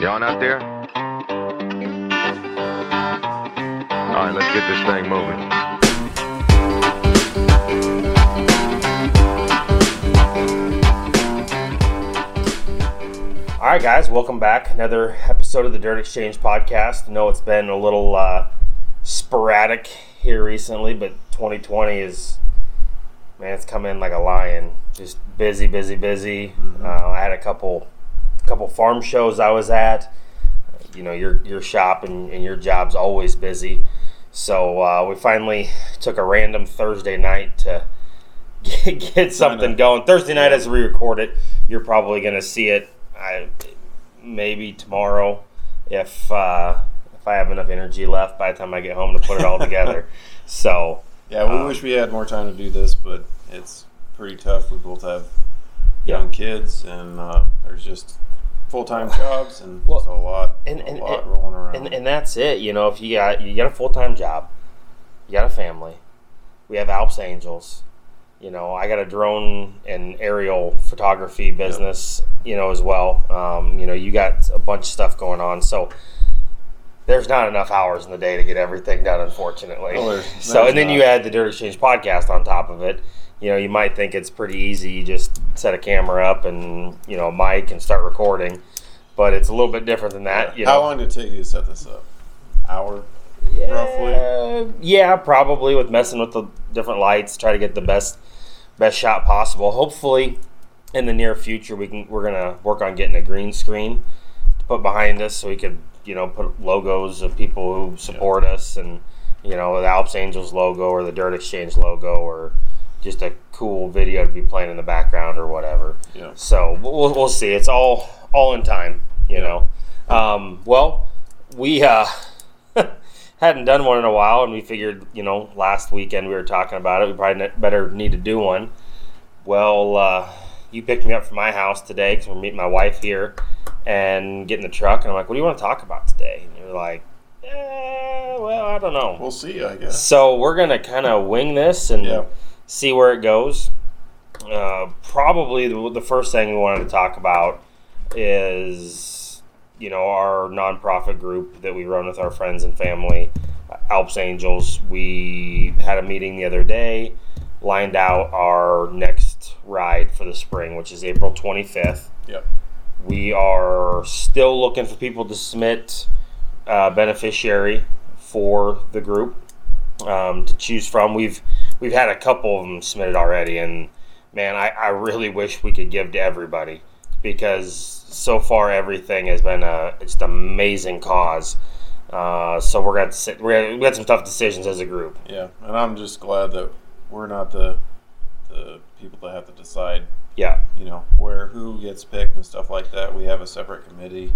You on out there? All right, let's get this thing moving. All right, guys, welcome back. Another episode of the Dirt Exchange podcast. I know it's been a little uh, sporadic here recently, but 2020 is, man, it's come in like a lion. Just busy, busy, busy. Uh, I had a couple, couple farm shows I was at. You know, your your shop and, and your job's always busy. So uh, we finally took a random Thursday night to get, get something going. Thursday night, as we record it, you're probably going to see it. I maybe tomorrow if uh, if I have enough energy left by the time I get home to put it all together. So Yeah, we Um, wish we had more time to do this, but it's pretty tough. We both have Yeah. young kids, and uh, there's just full time jobs and Well, a lot, and- a lot and- rolling around. and and that's it. You know, if you got you got a full time job, you got a family. We have Alps Angels. You know, I got a drone and aerial photography business. You know, as well. Um, you know, you got a bunch of stuff going on, so there's not enough hours in the day to get everything done. Unfortunately. No, there's- so, there's and then not. you add the Dirt Exchange podcast on top of it. You know, you might think it's pretty easy. You just set a camera up and you know, a mic and start recording. But it's a little bit different than that. You know, How long did it take you to set this up? Hour, roughly. Uh, yeah, probably with messing with the different lights, try to get the best best shot possible. Hopefully, in the near future, we can we're gonna work on getting a green screen to put behind us, so we could you know put logos of people who support us, and you know the Alps Angels logo or the Dirt Exchange logo, or just a cool video to be playing in the background or whatever. Yeah. So we'll, we'll see. It's all all in time, you know. Um, well, we uh, hadn't done one in a while, and we figured, you know, last weekend we were talking about it. We probably better need to do one. Well, uh, you picked me up from my house today because we're meeting my wife here and getting the truck, and I'm like, "What do you want to talk about today?" And you're like, eh, "Well, I don't know." We'll see, I guess. So we're gonna kind of wing this and Yeah. See where it goes. Uh, probably the, the first thing we wanted to talk about is you know our nonprofit group that we run with our friends and family, Alps Angels. We had a meeting the other day, lined out our next ride for the spring, which is April 25th. Yep. We are still looking for people to submit uh, beneficiary for the group um, to choose from. We've we've had a couple of them submitted already, and man, I, I really wish we could give to everybody because so far everything has been a just amazing cause. Uh, so we're gonna sit, we're gonna, we got some tough decisions as a group. Yeah, and I'm just glad that we're not the the people that have to decide, Yeah, you know, where who gets picked and stuff like that. We have a separate committee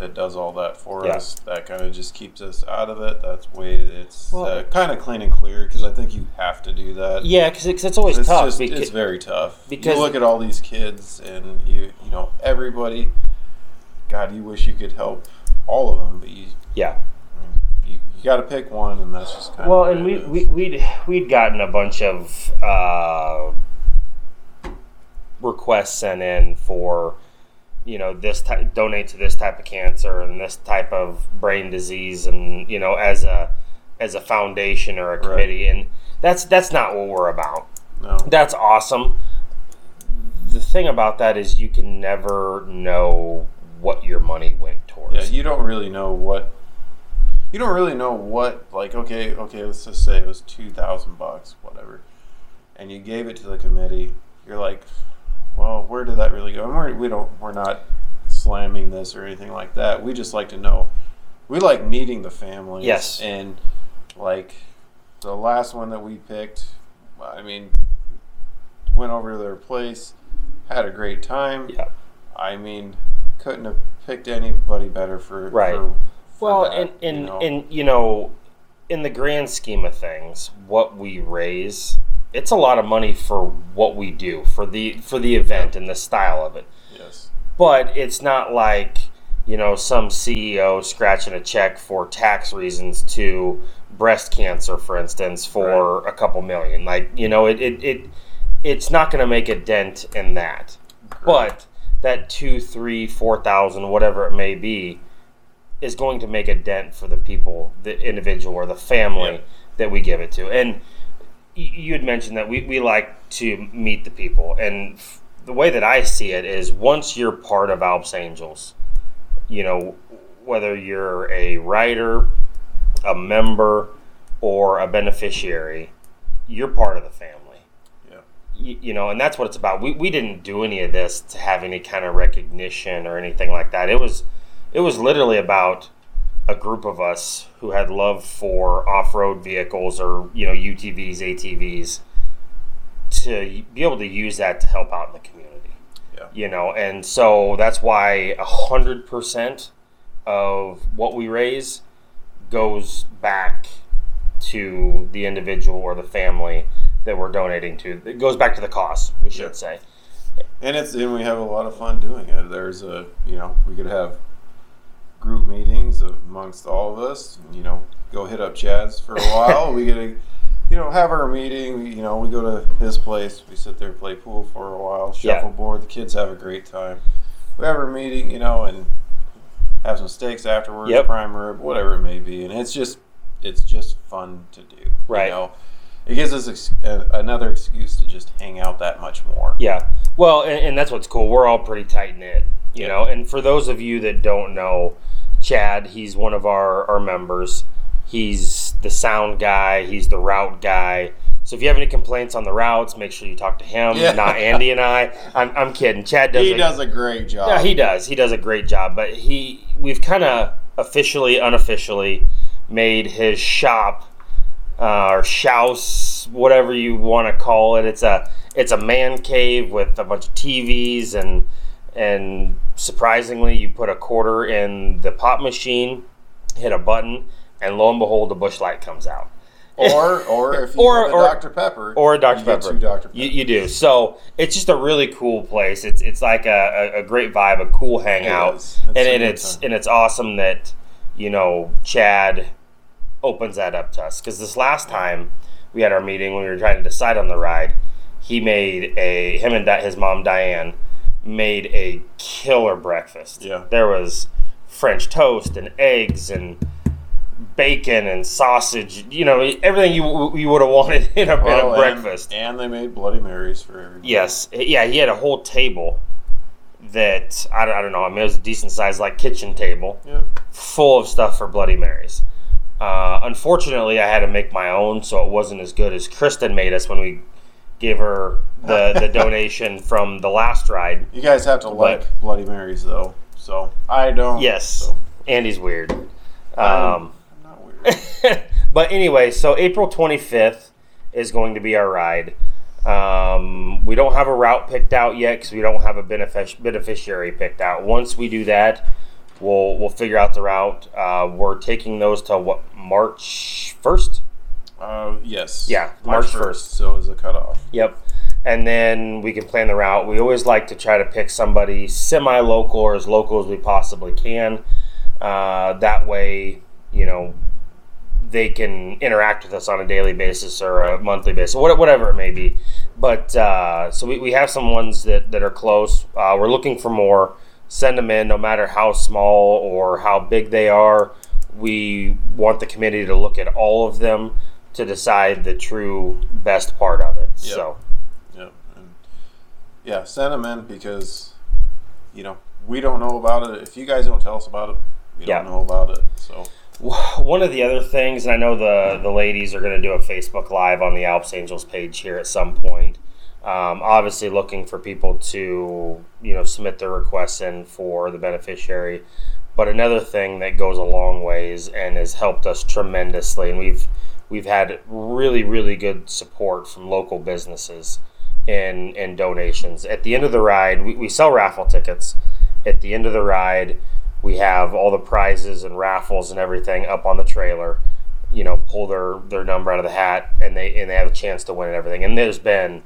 that does all that for Yeah. us. That kind of just keeps us out of it. That's way it's Well- uh, kind of clean and clear because I think you have to do that. yeah, because it's, it's always it's tough. just because, it's very tough because- you look at all these kids and you you know everybody god you wish you could help all of them but you yeah. I mean, you, you got to pick one and that's just kind Well, of well. and we, we we'd we'd gotten a bunch of uh, requests sent in for you know this type donate to this type of cancer and this type of brain disease and you know as a as a foundation or a Right. committee. And that's that's not what we're about. No. That's awesome. The thing about that is you can never know what your money went towards. Yeah you don't really know what you don't really know what like okay okay let's just say it was 2000 bucks whatever and you gave it to the committee. You're like well where did that really go and we're, we don't we're not slamming this or anything like that we just like to know we like meeting the families Yes. and like the last one that we picked i mean went over to their place had a great time yeah I mean, couldn't have picked anybody better for Right. For, for Well, that, and and, you know? and you know, in the grand scheme of things, what we raise, it's a lot of money for what we do for the for the event and the style of it. yes, But it's not like you know some CEO scratching a check for tax reasons to breast cancer, for instance, for a couple million. Like you know, it it, it it's not going to make a dent in that. But that two, three, four thousand, whatever it may be, is going to make a dent for the people, the individual or the family Yeah. that we give it to. And you had mentioned that we, we like to meet the people. And f- the way that I see it is once you're part of Alps Angels, you know, whether you're a writer, a member, or a beneficiary, you're part of the family Yeah. you, you know, and that's what it's about. We, we didn't do any of this to have any kind of recognition or anything like that. It was it was literally about a group of us who had love for off road vehicles or you know UTVs, ATVs to be able to use that to help out in the community. Yeah. You know, and so that's why a hundred percent of what we raise goes back to the individual or the family that we're donating to. It goes back to the cause, we should Yeah. say. And it's and we have a lot of fun doing it. There's a you know we could have group meetings amongst all of us. You know, go hit up Chad's for a while. we get to you know have our meeting. You know, we go to his place. We sit there play pool for a while, Yeah. shuffleboard. The kids have a great time. We have our meeting, you know, and have some steaks afterwards, Yep. prime rib, whatever it may be. And it's just it's just fun to do. Right. You know, it gives us ex- a, another excuse to just hang out that much more. Yeah. Well, and, and that's what's cool. We're all pretty tight knit, you know. And for those of you that don't know, Chad, he's one of our, our members. He's the sound guy, he's the route guy. So if you have any complaints on the routes, make sure you talk to him, Yeah. not Andy and I. I'm, I'm kidding. Chad does He a- does a great job. Yeah, he does. He does a great job. But he, we've kind of officially, unofficially, made his shop uh, or shouse, whatever you want to call it. It's a it's a man cave with a bunch of TVs and and surprisingly, you put a quarter in the pop machine, hit a button, and lo and behold, the Busch Light comes out. or or if you Or- have a or- Dr Pepper or a Dr. Pepper. two Dr Pepper. You, you do. So it's just a really cool place. It's it's like a, a, a great vibe, a cool hangout. It's and, it's time. and it's awesome that you know Chad opens that up to us because this last time we had our meeting when we were trying to decide on the ride, he made a him and Di- his mom Diane made a killer breakfast. Yeah. there was French toast and eggs and bacon and sausage. You know everything you you would have wanted in a, in Well, a and- breakfast. and, they made Bloody Marys for everybody. Yes, yeah, he had a whole table that I don't, I don't know. I mean, it was a decent sized like kitchen table Yeah. full of stuff for Bloody Marys. Uh, unfortunately, I had to make my own, so it wasn't as good as Kristen made us when we gave her the, the donation from the last ride. You guys have to like Bloody Marys though, so I don't. Yes, So Andy's weird. Um, I'm not weird. but anyway, so April 25th is going to be our ride. Um, we don't have a route picked out yet because we don't have a benefic- beneficiary picked out. Once we do that, we'll we'll figure out the route. Uh, we're taking those to what March 1st. Uh, yes. Yeah, March 1st. So is the cutoff. Yep. And then we can plan the route. We always like to try to pick somebody semi local or as local as we possibly can. Uh, that way, you know, they can interact with us on a daily basis or a monthly basis, what- whatever it may be. But uh, so we, we have some ones that, that are close. Uh, we're looking for more. Send them in, no matter how small or how big they are. We want the committee to look at all of them to decide the true best part of it. Yep. So. Yep. And yeah, send them in because you know we don't know about it. If you guys don't tell us about it, we Yeah. don't know about it. So One of the other things, and I know the the ladies are going to do a Facebook Live on the Alps Angels page here at some point. Um, obviously, looking for people to you know submit their requests in for the beneficiary. But another thing that goes a long ways and has helped us tremendously, and we've we've had really really good support from local businesses and in donations. At the end of the ride, we, we sell raffle tickets. At the end of the ride, we have all the prizes and raffles and everything up on the trailer. You know, pull their their number out of the hat, and they and they have a chance to win and everything. And there's been,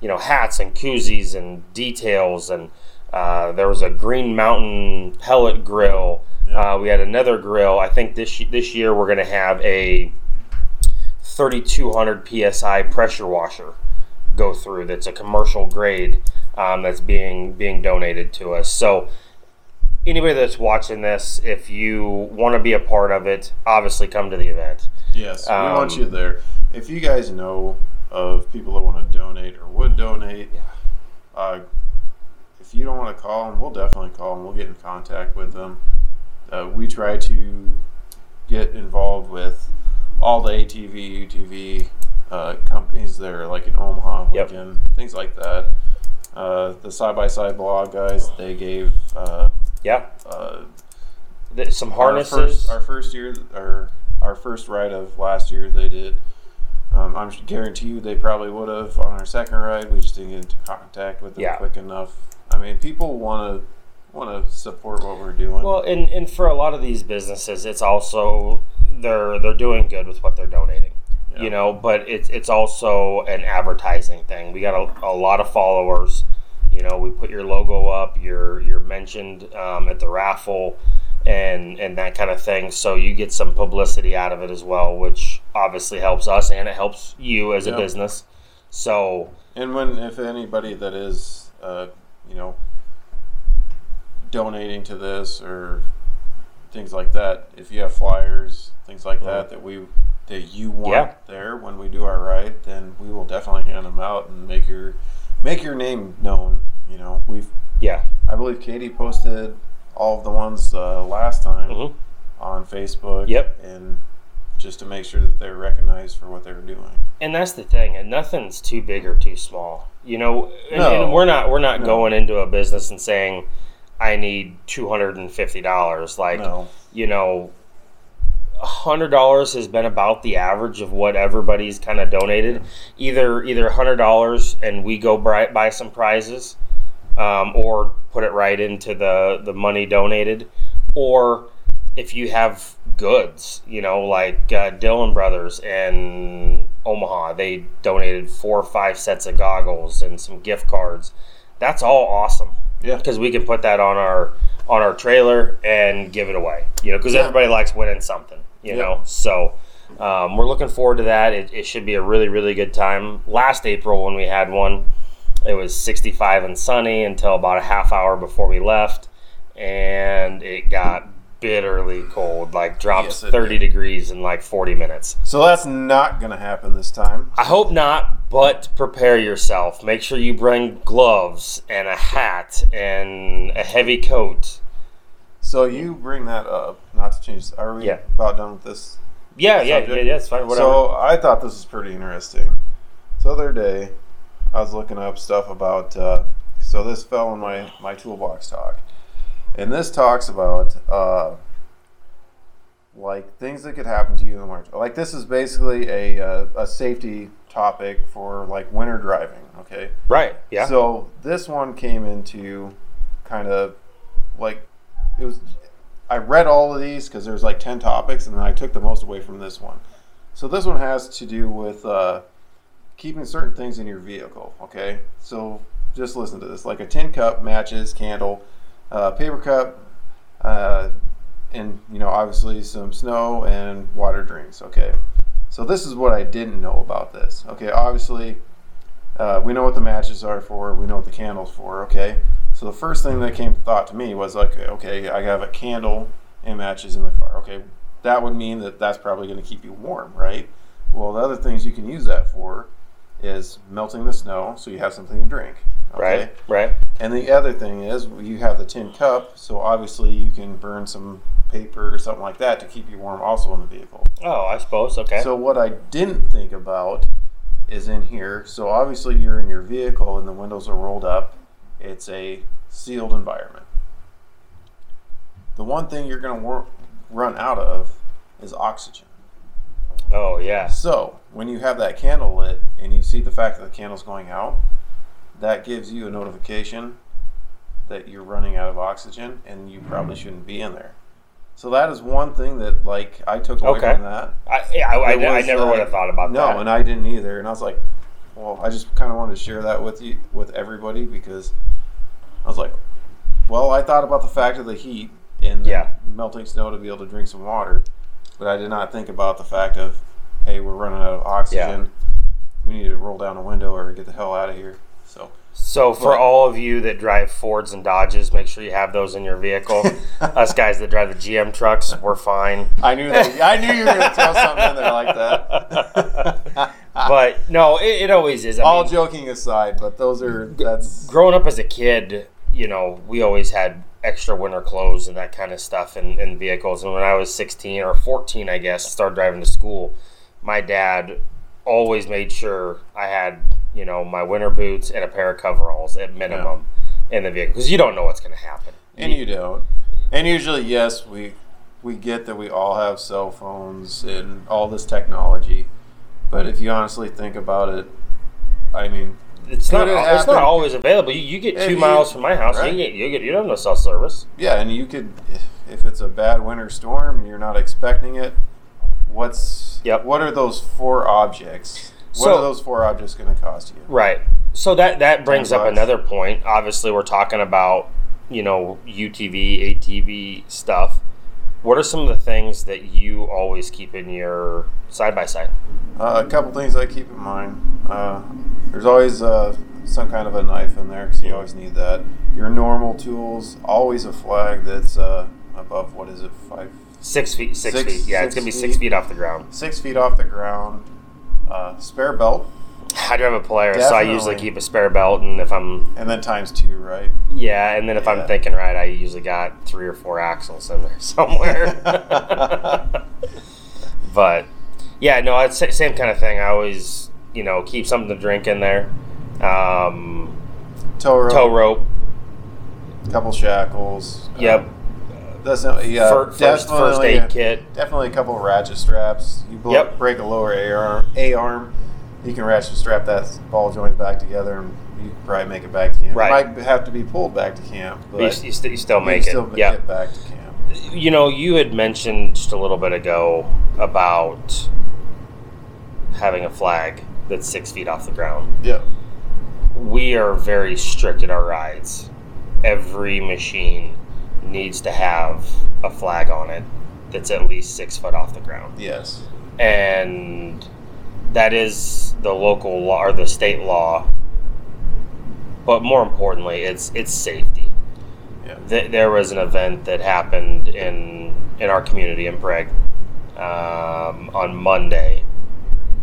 you know, hats and koozies and details, and uh, there was a Green Mountain pellet grill. Yeah. Uh, we had another grill. I think this this year we're going to have a 3200 psi pressure washer go through. That's a commercial grade. um, that's being being donated to us. So anybody that's watching this, if you want to be a part of it, obviously come to the event. Yes, we want Um, you there. If you guys know of people that want to donate or would donate, uh, if you don't want to call them, we'll definitely call them. We'll get in contact with them. Uh, we try to get involved with all the ATV, UTV uh, companies that are like in Omaha, Yep. Lincoln, things like that. Uh, the side by side blog guys, they gave uh, Yeah, uh, some our harnesses. first, our first year, our our first ride of last year, they did. Um, I'm guarantee you they probably would have on our second ride. We just didn't get into contact with them Yeah. quick enough. I mean, people want to want to support what we're doing. Well, and, and for a lot of these businesses, it's also they're they're doing good with what they're donating. Yeah. You know, but it's it's also an advertising thing. We got a, a lot of followers. You know, we put your logo up. You're you're mentioned um, at the raffle, and and that kind of thing. So you get some publicity out of it as well, which obviously helps us and it helps you as a business. So And when if anybody that is, uh, you know, donating to this or things like that, if you have flyers, things like that that we that you want Yeah. there when we do our ride, then we will definitely hand them out and make your make your name known. You know, we've yeah, I believe Katie posted all of the ones uh, last time Mhm. on Facebook. Yep. and just to make sure that they're recognized for what they're doing. and that's the thing and nothing's too big or too small you know and, No. and we're not we're not No. going into a business and saying i need $250 like No, you know $100 has been about the average of what everybody's kind of donated. Either either $100 and we go buy, buy some prizes um, or put it right into the the money donated. Or if you have goods you know like uh, Dillon Brothers in Omaha they donated four or five sets of goggles and some gift cards. That's all awesome yeah, because we can put that on our on our trailer and give it away. You know, because Yeah. everybody likes winning something. You Yeah. know, so um, we're looking forward to that. It, it should be a really really good time. Last April when we had one, it was 65 and sunny until about a half hour before we left, and it got bitterly cold. Like drops Yes, 30 did. degrees in like 40 minutes. So that's not going to happen this time. I hope not, but prepare yourself. Make sure you bring gloves and a hat and a heavy coat. So you bring that up, not to change. Are we Yeah. about done with this? Yeah, yeah, Subject? yeah, yeah, it's fine. Whatever. So I thought this was pretty interesting. So the other day, I was looking up stuff about. Uh, so this fell in my my toolbox talk, and this talks about uh, like things that could happen to you in the winter. Like this is basically a uh, a safety topic for like winter driving. Okay. right, yeah. So this one came into kind of like it was. I read all of these because there's like ten topics, and then I took the most away from this one. So this one has to do with uh, keeping certain things in your vehicle. Okay, so just listen to this: like a tin cup, matches, candle, uh, paper cup, uh, and you know obviously some snow and water drinks. Okay, so this is what I didn't know about this. Okay, obviously uh, we know what the matches are for. We know what the candles for. Okay. So the first thing that came to thought to me was like, okay, I have a candle and matches in the car. Okay, that would mean that that's probably going to keep you warm, right? Well, the other things you can use that for is melting the snow, so you have something to drink. Okay? Right, right. And the other thing is you have the tin cup, so obviously you can burn some paper or something like that to keep you warm also in the vehicle. Oh, I suppose. Okay. So what I didn't think about is in here. So obviously you're in your vehicle and the windows are rolled up. It's a sealed environment. The one thing you're going to wor- run out of is oxygen. Oh, yeah. So when you have that candle lit and you see the fact that the candle's going out, that gives you a notification that you're running out of oxygen and you probably shouldn't be in there. So that is one thing that like I took away Okay. from that. I, yeah, I, I, I never uh, would have thought about no, that. No, and I didn't either. And I was like, well, I just kind of wanted to share that with you, with everybody, because I was like, well, I thought about the fact of the heat and the Yeah. melting snow to be able to drink some water, but I did not think about the fact of, hey, we're running out of oxygen. Yeah. We need to roll down a window or get the hell out of here. So So for But- all of you that drive Fords and Dodges, make sure you have those in your vehicle. Us guys that drive the GM trucks, we're fine. I knew that. I knew you were going to throw something in there like that. But no, it, it always is. I All mean, joking aside, but those are that's growing up as a kid, you know, we always had extra winter clothes and that kind of stuff in, in vehicles. And when I was 16 or 14, I guess, started driving to school, my dad always made sure I had, you know, my winter boots and a pair of coveralls at minimum in the vehicle because you don't know what's going to happen. and you don't. And usually, yes, we we get that we all have cell phones and all this technology, but if you honestly think about it, I mean, It's not. It's not always available. You, you get two you- miles from my house. right. You get you get you don't have no cell service. yeah, and you could if it's a bad winter storm and you're not expecting it, what's Yep. what are those four objects? What So- are those four objects going to cost you? Right. So that that brings up another point. Obviously, we're talking about you know UTV, ATV stuff. What are some of the things that you always keep in your side by side? Uh, a couple things I keep in mind. Uh, there's always uh, some kind of a knife in there because you always need that. Your normal tools, always a flag that's uh, above what is it, five, Six feet. Six, Six- feet. Yeah, it's gonna be six feet. feet off the ground. six feet off the ground. Uh, spare belt, I drive a Polaris, so I usually keep a spare belt, and if I'm and then times two, right? yeah, and then if Yeah. I'm thinking right, I usually got three or four axles in there somewhere. but yeah, no, it's same kind of thing. I always you know keep something to drink in there. Um, Tow rope, tow rope. couple shackles. uh, Yep. That's not, yeah. Fir- first, first definitely- aid kit. Definitely a couple of ratchet straps. You blow, Yep. break a lower A arm, a arm, you can ratchet strap that ball joint back together, and you can probably make it back to camp. Right. It might have to be pulled back to camp, but You, you, st- you still you make can it. still yeah. get back to camp. You know, you had mentioned just a little bit ago about having a flag that's six feet off the ground. Yeah. We are very strict at our rides. Every machine needs to have a flag on it that's at least six foot off the ground. Yes. and that is the local law or the state law. But more importantly, it's it's safety. Yeah. Th- there was an event that happened in in our community in Prague um, on Monday.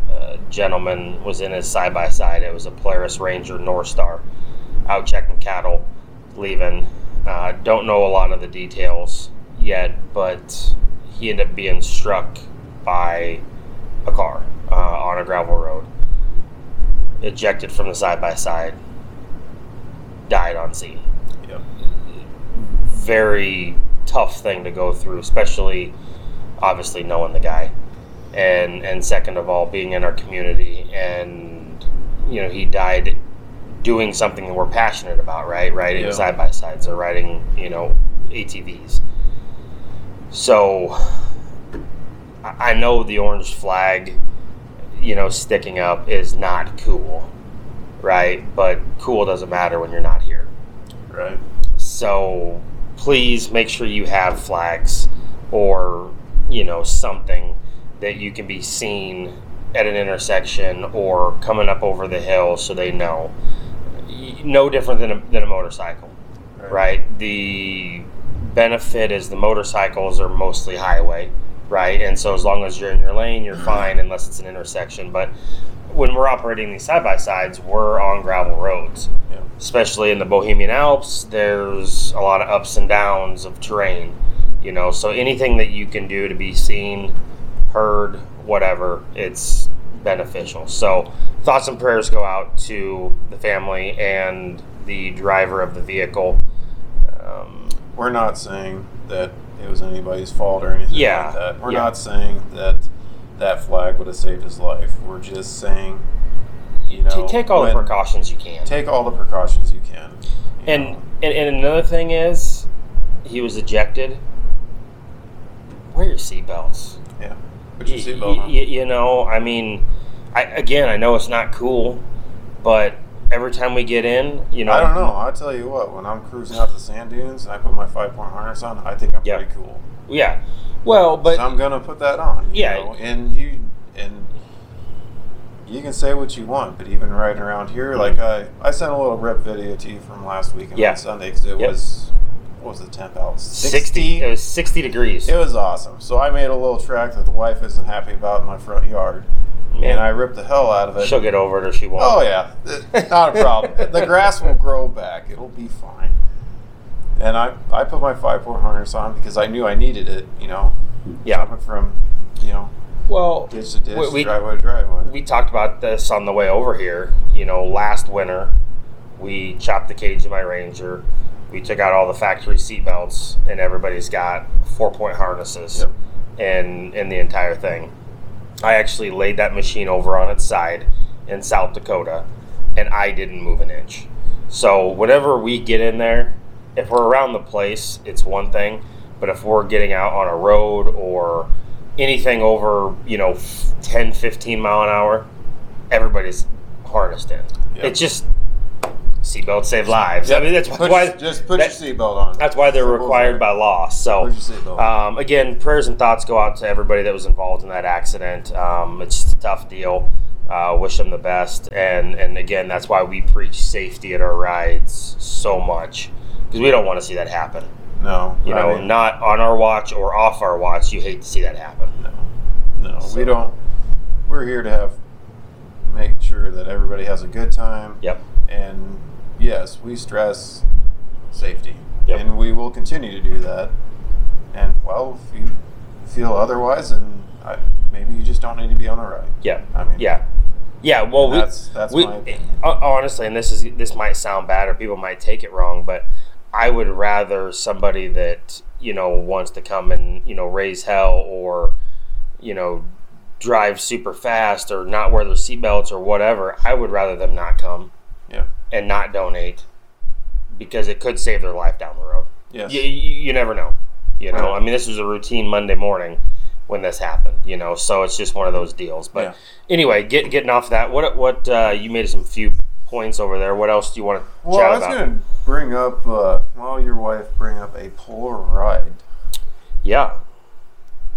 A gentleman was in his side by side. It was a Polaris Ranger North Star, out checking cattle, leaving. Uh, don't know a lot of the details yet, but he ended up being struck by a car uh, on a gravel road. Ejected from the side by side. Died on scene Yep. very tough thing to go through, especially obviously knowing the guy, and and second of all being in our community, and you know he died doing something that we're passionate about, right? Riding side by sides or riding you know ATVs. So I know the orange flag, you know, sticking up is not cool, right? But cool doesn't matter when you're not here. Right. So please make sure you have flags or, you know, something that you can be seen at an intersection or coming up over the hill so they know. No different than a, than a motorcycle, right? The benefit is the motorcycles are mostly highway, right? And so as long as you're in your lane, you're fine unless it's an intersection. But when we're operating these side by sides, we're on gravel roads Yeah. especially in the Bohemian Alps, there's a lot of ups and downs of terrain, you know. So anything that you can do to be seen, heard, whatever, it's beneficial. So thoughts and prayers go out to the family and the driver of the vehicle. Um, We're not saying that it was anybody's fault or anything Yeah, like that. We're yeah. not saying that that flag would have saved his life. We're just saying, you know, take all the precautions you can. Take all the precautions you can. you And, and and another thing is, he was ejected. Wear your seatbelts. yeah, put your seatbelt y- on. y- you know, I mean, I again, I know it's not cool, but every time we get in, you know, I don't know. I'll tell you what. When I'm cruising out the sand dunes and I put my five point harness on, I think I'm Yeah. pretty cool. Yeah, well, but so I'm gonna put that on. you Yeah. know, and you and you can say what you want, but even right around here, mm-hmm. like I, I sent a little rip video to you from last weekend Yeah. on Sunday because it Yep. was what was the temp out? 60. It was 60 degrees. It was awesome. So I made a little track that the wife isn't happy about in my front yard, and I ripped the hell out of it. She'll get over it or she won't. Oh yeah, not a problem. the grass will grow back. It'll be fine. And I, I put my five four harness on because I knew I needed it. You know, Yeah. jumping from, you know, Well, ditch to ditch, We- driveway to driveway. we talked about this on the way over here. You know, last winter, we chopped the cage of my Ranger. We took out all the factory seat belts, and everybody's got four point harnesses Yep. in in the entire thing. I actually laid that machine over on its side in South Dakota, and I didn't move an inch. So whenever we get in there, if we're around the place, it's one thing. But if we're getting out on a road or anything over, you know, 10, 15 mile an hour, everybody's harnessed in. Yep. It's just seatbelts save lives. I mean, that's Put why your- just put that- your seatbelt on. that's why they're Simple required by law. So, um, again, prayers and thoughts go out to everybody that was involved in that accident. Um, it's just a tough deal. Uh, wish them the best, and and again, that's why we preach safety at our rides so much because we don't want to see that happen. no, You I know, mean, not on our watch or off our watch. You hate to see that happen. no, no, So- we don't. We're here to have make sure that everybody has a good time. Yep. And yes, we stress safety, Yep. and we will continue to do that. And well, if you feel otherwise, then I, maybe you just don't need to be on the ride. Yeah. I mean, Yeah. Yeah. Well, we, That's- that's we, my eh, opinion. honestly, and this is this might sound bad or people might take it wrong, but I would rather somebody that you know wants to come and you know raise hell or you know drive super fast or not wear their seatbelts or whatever. I would rather them not come Yeah. and not donate because it could save their life down the road. Yes. You, you, you never know. You know, Right. I mean, this was a routine Monday morning when this happened. You know, so it's just one of those deals. But Yeah. anyway, get, getting off that, what what uh, you made some few points over there. What else do you want to Well, chat I was going to bring up, uh, well, your wife bring up a polar ride. Yeah,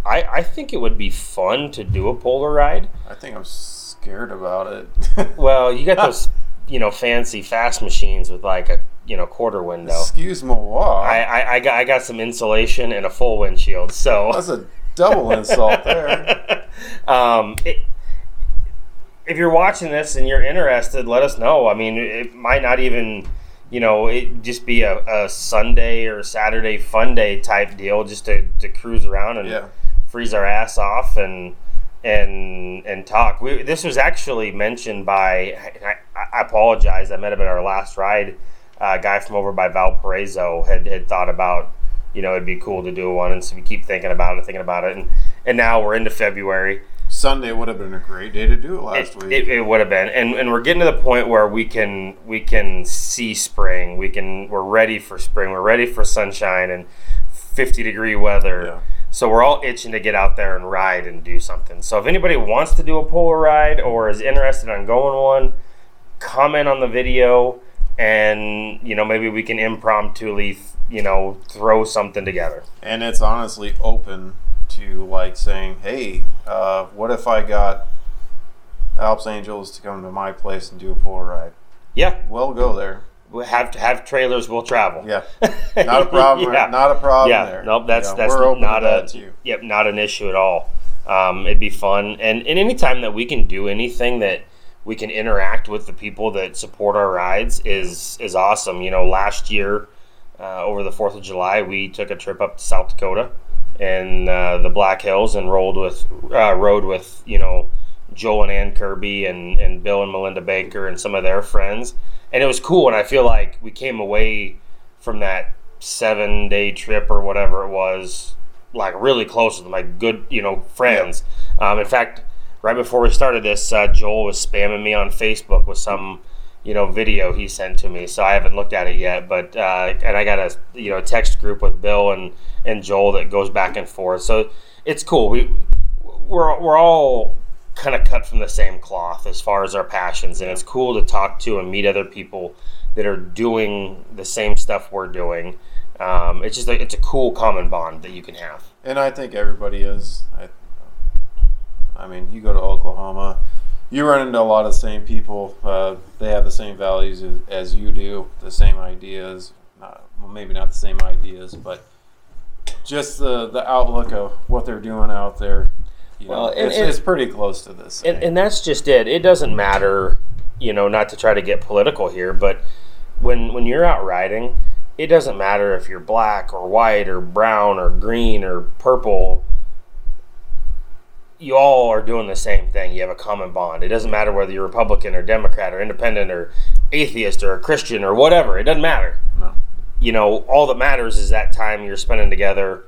I I think it would be fun to do a polar ride. I think I'm scared about it. Well, you got those you know fancy fast machines with like a you know quarter window. Excuse moi. I, I, I got I got some insulation and a full windshield, so That's a double insult there. um, it, if you're watching this and you're interested, let us know. I mean, it might not even, you know, it just be a, a Sunday or Saturday fun day type deal, just to, to cruise around and Yeah. freeze our ass off and and and talk. We, this was actually mentioned by. I, I apologize. I met him at our last ride. Uh, a guy from over by Valparaiso had, had thought about, you know, it'd be cool to do one, and so we keep thinking about it, thinking about it, and and now we're into February. Sunday would have been a great day to do it last It, week. it, it would have been, and, and we're getting to the point where we can we can see spring. We can we're ready for spring. We're ready for sunshine and fifty degree weather. Yeah. So we're all itching to get out there and ride and do something. So if anybody wants to do a polar ride or is interested on going one, comment on the video, and you know maybe we can impromptu, you know, throw something together. and it's honestly open to like saying, "Hey, uh, what if I got Alps Angels to come to my place and do a polar ride?" Yeah, We'll go there. We have to have trailers. We'll travel. Yeah, not a problem. Yeah. Not a problem yeah, there. nope, that's that's not a that too. yep, not an issue at all. Um, it'd be fun, and and anytime that we can do anything that we can interact with the people that support our rides is is awesome. You know, last year uh, over the Fourth of July, we took a trip up to South Dakota and uh, the Black Hills and rolled with uh, rode with you know Joel and Ann Kirby and and Bill and Melinda Baker and some of their friends, and it was cool. And I feel like we came away from that seven day trip or whatever it was like really close with my good you know friends. Um, in fact, right before we started this, uh, Joel was spamming me on Facebook with some you know video he sent to me. So I haven't looked at it yet, but uh, and I got a you know text group with Bill and and Joel that goes back and forth. So it's cool. We we're we're all kind of cut from the same cloth as far as our passions, and it's cool to talk to and meet other people that are doing the same stuff we're doing. Um, it's just a, it's a cool common bond that you can have. And I think everybody is. I, I mean, you go to Oklahoma, you run into a lot of the same people. Uh, they have the same values as, as you do, the same ideas. Not, well, maybe not the same ideas, but just the the outlook of what they're doing out there. You Well, know, and- it's, and- it's pretty close to this. and, and that's just it. It doesn't matter, you know, not to try to get political here, but when when you're out riding, it doesn't matter if you're black or white or brown or green or purple. You all are doing the same thing. You have a common bond. It doesn't matter whether you're Republican or Democrat or Independent or atheist or a Christian or whatever. It doesn't matter. no. You know, all that matters is that time you're spending together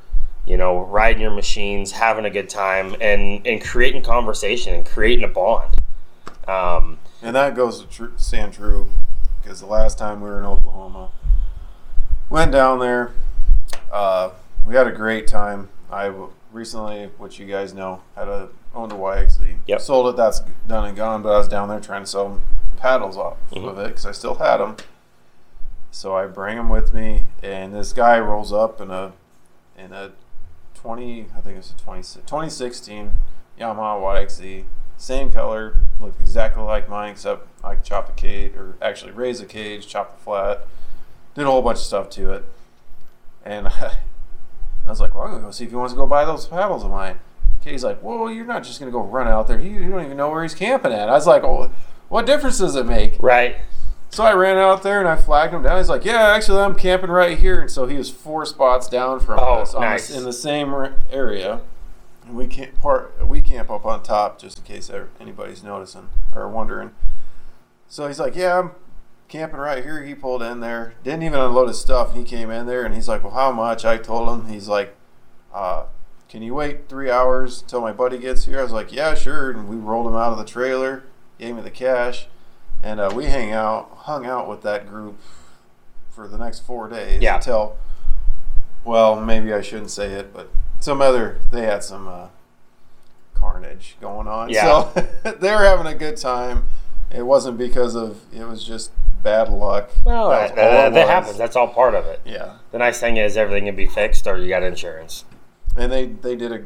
you know, riding your machines, having a good time, and and creating conversation and creating a bond. Um, And that goes to tr- stand true because the last time we were in Oklahoma, went down there. Uh, we had a great time. I w- recently, which you guys know, had a owned a YXZ. Yep. Sold it. That's done and gone. But I was down there trying to sell paddles off Mhm. of it because I still had them. So I bring them with me, and this guy rolls up in a in a twenty, I think it's a 20, 2016 Yamaha YXZ, same color, looked exactly like mine, except I could chop the cage, or actually raise the cage, chop the flat, did a whole bunch of stuff to it, and I was like, well, I'm gonna go see if he wants to go buy those paddles of mine. Katie's like, well, you're not just gonna go run out there. You, you don't even know where he's camping at. I was like, well, what difference does it make? right. So I ran out there and I flagged him down. He's like, "Yeah, actually, I'm camping right here." And so he was four spots down from Oh, us nice. in the same area. And we camp part. We camp up on top just in case anybody's noticing or wondering. So he's like, "Yeah, I'm camping right here." He pulled in there, didn't even unload his stuff. He came in there and he's like, "Well, how much?" I told him. He's like, uh, "Can you wait three hours until my buddy gets here?" I was like, "Yeah, sure." And we rolled him out of the trailer, gave me the cash and uh, we hang out, hung out with that group for the next four days Yeah. until, well, maybe I shouldn't say it, but some other they had some uh, carnage going on. Yeah. So they were having a good time. It wasn't because of it was just bad luck. Well, That that, that, happens. That's all part of it. Yeah, The nice thing is everything can be fixed, or you got insurance. and they they did a.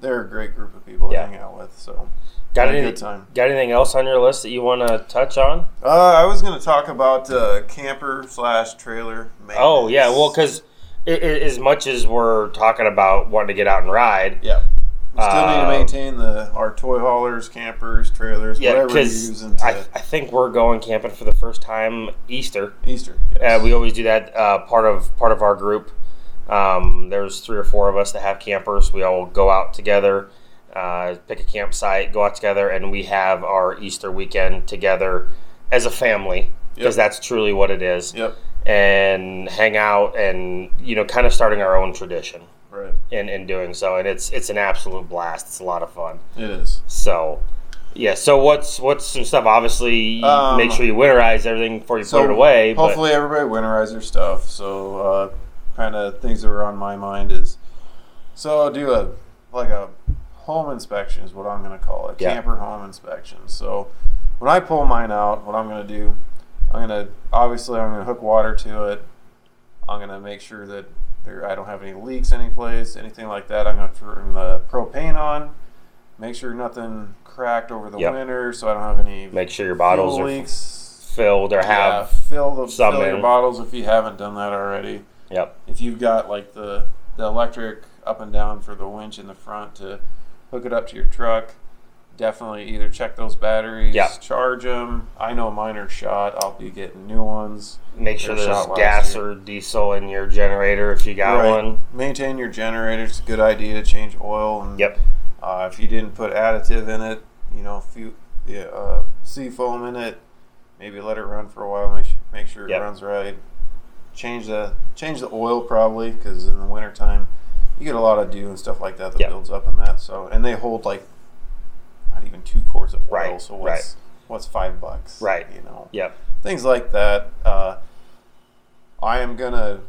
They're a great group of people Yeah. to hang out with. So Got a any, good time. Got anything else on your list that you want to touch on? Uh, I was going to talk about uh, camper slash trailer. Oh yeah, well, because as much as we're talking about wanting to get out and ride, Yeah. We still need to Uh, maintain the our toy haulers, campers, trailers, yeah, whatever you're using to I, I think we're going camping for the first time Easter. Easter. Uh, Yes. we always do that. Uh, part of part of our group. Um, there's three or four of us that have campers. We all go out together, uh, pick a campsite, go out together, and we have our Easter weekend together as a family because Yep. that's truly what it is. Yep. And hang out and you know kind of starting our own tradition Right. in, in doing so, and it's it's an absolute blast. It's a lot of fun. It is. So. Yeah, so what's what's some stuff? Obviously, Um, make sure you winterize everything before you So put it away. but- hopefully everybody winterize their stuff. So uh, kind of things that were on my mind is so I'll do a like a home inspection is what I'm going to call it. Yeah. Camper home inspection. So when I pull mine out, what I'm going to do, I'm going to obviously I'm going to hook water to it. I'm going to make sure that there I don't have any leaks anyplace, anything like that. I'm going to turn the propane on. Make sure nothing cracked over the Yep. winter, so I don't have any make sure your bottles are leaks filled or yeah, have fill the some fill your bottles if you haven't done that already. yep If you've got like the the electric up and down for the winch in the front to hook it up to your truck, definitely either check those batteries, Yeah. charge them. I know mine are shot. I'll be getting new ones. make sure They're there's gas or diesel in your generator if you got Right. one Maintain your generator. It's a good idea to change oil. And, yep Uh, if you didn't put additive in it, you know, a few, yeah, uh, sea foam in it, maybe let it run for a while. Make sure, make sure it Yep. runs right. Change the change the oil probably because in the wintertime you get a lot of dew and stuff like that that Yep. builds up in that. So and they hold like not even two quarts of oil. Right, So what's what's five bucks? Right. You know yep things like that. Uh, I am gonna,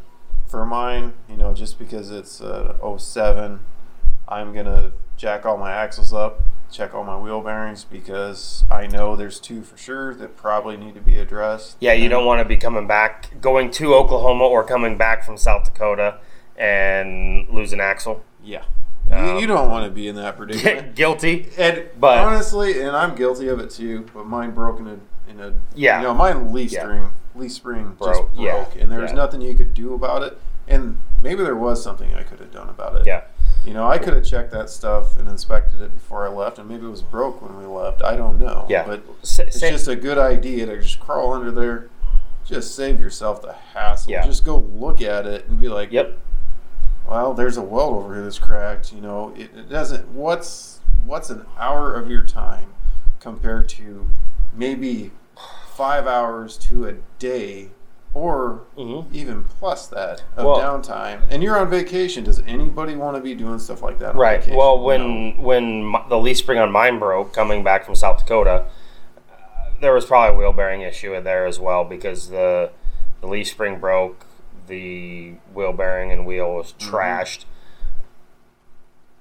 for mine, you know, just because it's uh, 07, I'm gonna jack all my axles up, check all my wheel bearings because I know there's two for sure that probably need to be addressed. yeah you don't want to be coming back going to oklahoma or coming back from south dakota and lose an axle Yeah. You, Um, you don't want to be in that predicament. guilty. And But- honestly, and I'm guilty of it too. But mine broke in a in a Yeah. You know, mine leaf Yeah. string leaf spring Broke, just yeah, and there was yeah. nothing you could do about it. And maybe there was something I could have done about it. Yeah. You know, I could have checked that stuff and inspected it before I left, and maybe it was broke when we left. I don't know. Yeah. But Sa- it's sa- just a good idea to just crawl under there. Just save yourself the hassle. Yeah. Just go look at it and be like, Yep. Well, there's a weld over here that's cracked. You know, it, it doesn't. What's what's an hour of your time compared to maybe five hours to a day, or Mhm. even plus that of Well- downtime? And you're on vacation. Does anybody want to be doing stuff like that? On Right. Vacation? Well, when No. when the leaf spring on mine broke coming back from South Dakota, uh, there was probably a wheel bearing issue in there as well because the the leaf spring broke, the wheel bearing and wheel was Mm-hmm. trashed.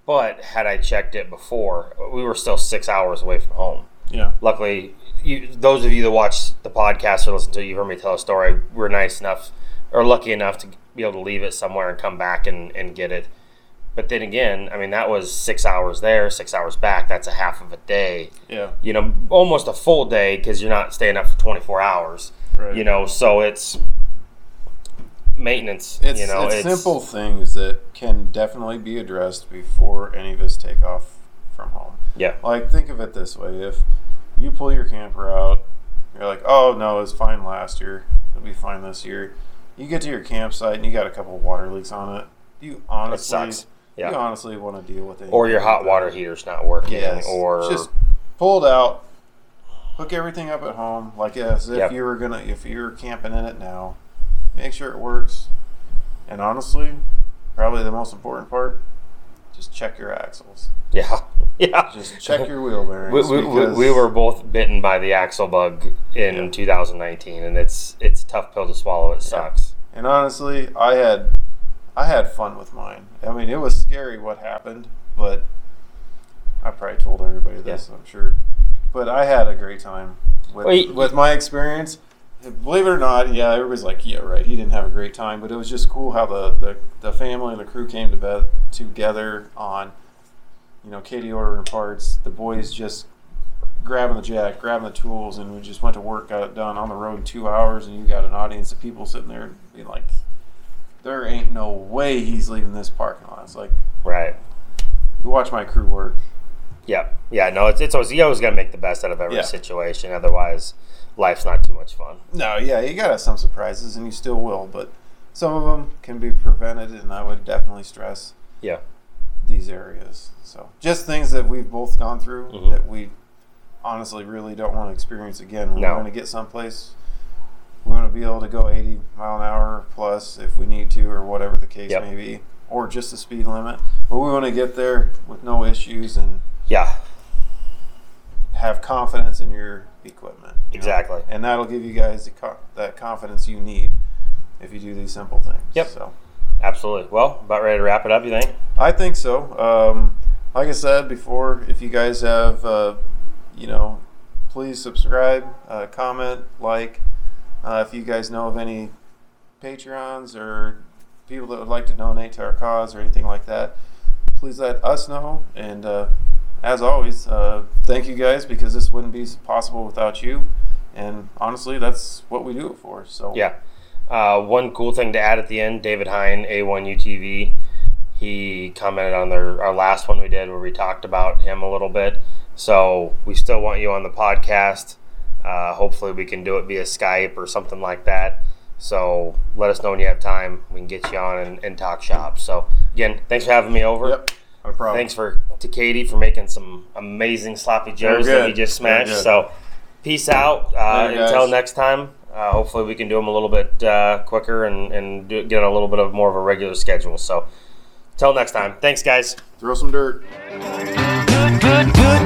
But had I checked it before, we were still six hours away from home. yeah, Luckily, you, those of you that watch the podcast or listen to it, you've heard me tell a story. We're nice enough or lucky enough to be able to leave it somewhere and come back and, and get it. But then again, I mean, that was six hours there, six hours back. That's a half of a day. yeah, You know, almost a full day because you're not staying up for 24 hours. right. You know, so it's maintenance. It's, you know, it's, simple things that can definitely be addressed before any of us take off from home. Yeah. Like, think of it this way: if you pull your camper out, you're like, "Oh no, it's fine last year. It'll be fine this year." You get to your campsite and you got a couple of water leaks on it. You honestly, sucks. Yeah. you honestly want to deal with it. Or your hot water heater's not working. Yes. Or just pull it out, hook everything up at home, like as if Yep. you were gonna, if you're camping in it now. Make sure it works. And honestly, probably the most important part, just check your axles. yeah, yeah. Just check your wheel bearings. We, we, we, we were both bitten by the axle bug in Yeah. 2019, and it's it's a tough pill to swallow. It sucks. And honestly, I had I had fun with mine. I mean, it was scary what happened, but I probably told everybody this, I'm sure. But I had a great time with with my experience. Believe it or not, yeah, everybody's like, yeah, right. He didn't have a great time, but it was just cool how the the, the family and the crew came to bed together on, you know, Katie ordering parts, the boys just grabbing the jack, grabbing the tools, and we just went to work, got it done on the road in two hours, and you got an audience of people sitting there being like, there ain't no way he's leaving this parking lot. It's like, Right. you watch my crew work. Yep. Yeah. No. It's it's always you always got to make the best out of every Yeah. situation. Otherwise, life's not too much fun. No, yeah, you got to have some surprises, and you still will, but some of them can be prevented, and I would definitely stress Yeah. these areas. So, just things that we've both gone through Mhm. that we honestly really don't want to experience again. When No. we're going to get someplace, we want to be able to go 80 mile an hour plus if we need to, or whatever the case Yep. may be, or just the speed limit. But we want to get there with no issues and Yeah. have confidence in your equipment. you know? Exactly. And that'll give you guys the co- that confidence you need if you do these simple things. Yep. So. Absolutely. Well, about ready to wrap it up. You think? I think so. Um, like I said before, if you guys have, uh, you know, please subscribe, uh, comment, like. Uh, if you guys know of any Patreons or people that would like to donate to our cause or anything like that, please let us know. And uh, as always, uh, thank you guys because this wouldn't be possible without you. And honestly, that's what we do it for. So Yeah. Uh, one cool thing to add at the end, David Hine, A1 UTV, he commented on their our last one we did where we talked about him a little bit. So we still want you on the podcast. Uh, hopefully we can do it via Skype or something like that. So let us know when you have time. We can get you on and, and talk shop. So again, thanks for having me over. Yep. No problem. Thanks for to Katie for making some amazing sloppy joes that good. we just smashed. So peace out. Uh, until next time. Uh, hopefully we can do them a little bit uh, quicker and, and do, get on a little bit of more of a regular schedule. So till next time. Thanks guys. Throw some dirt. good, good, good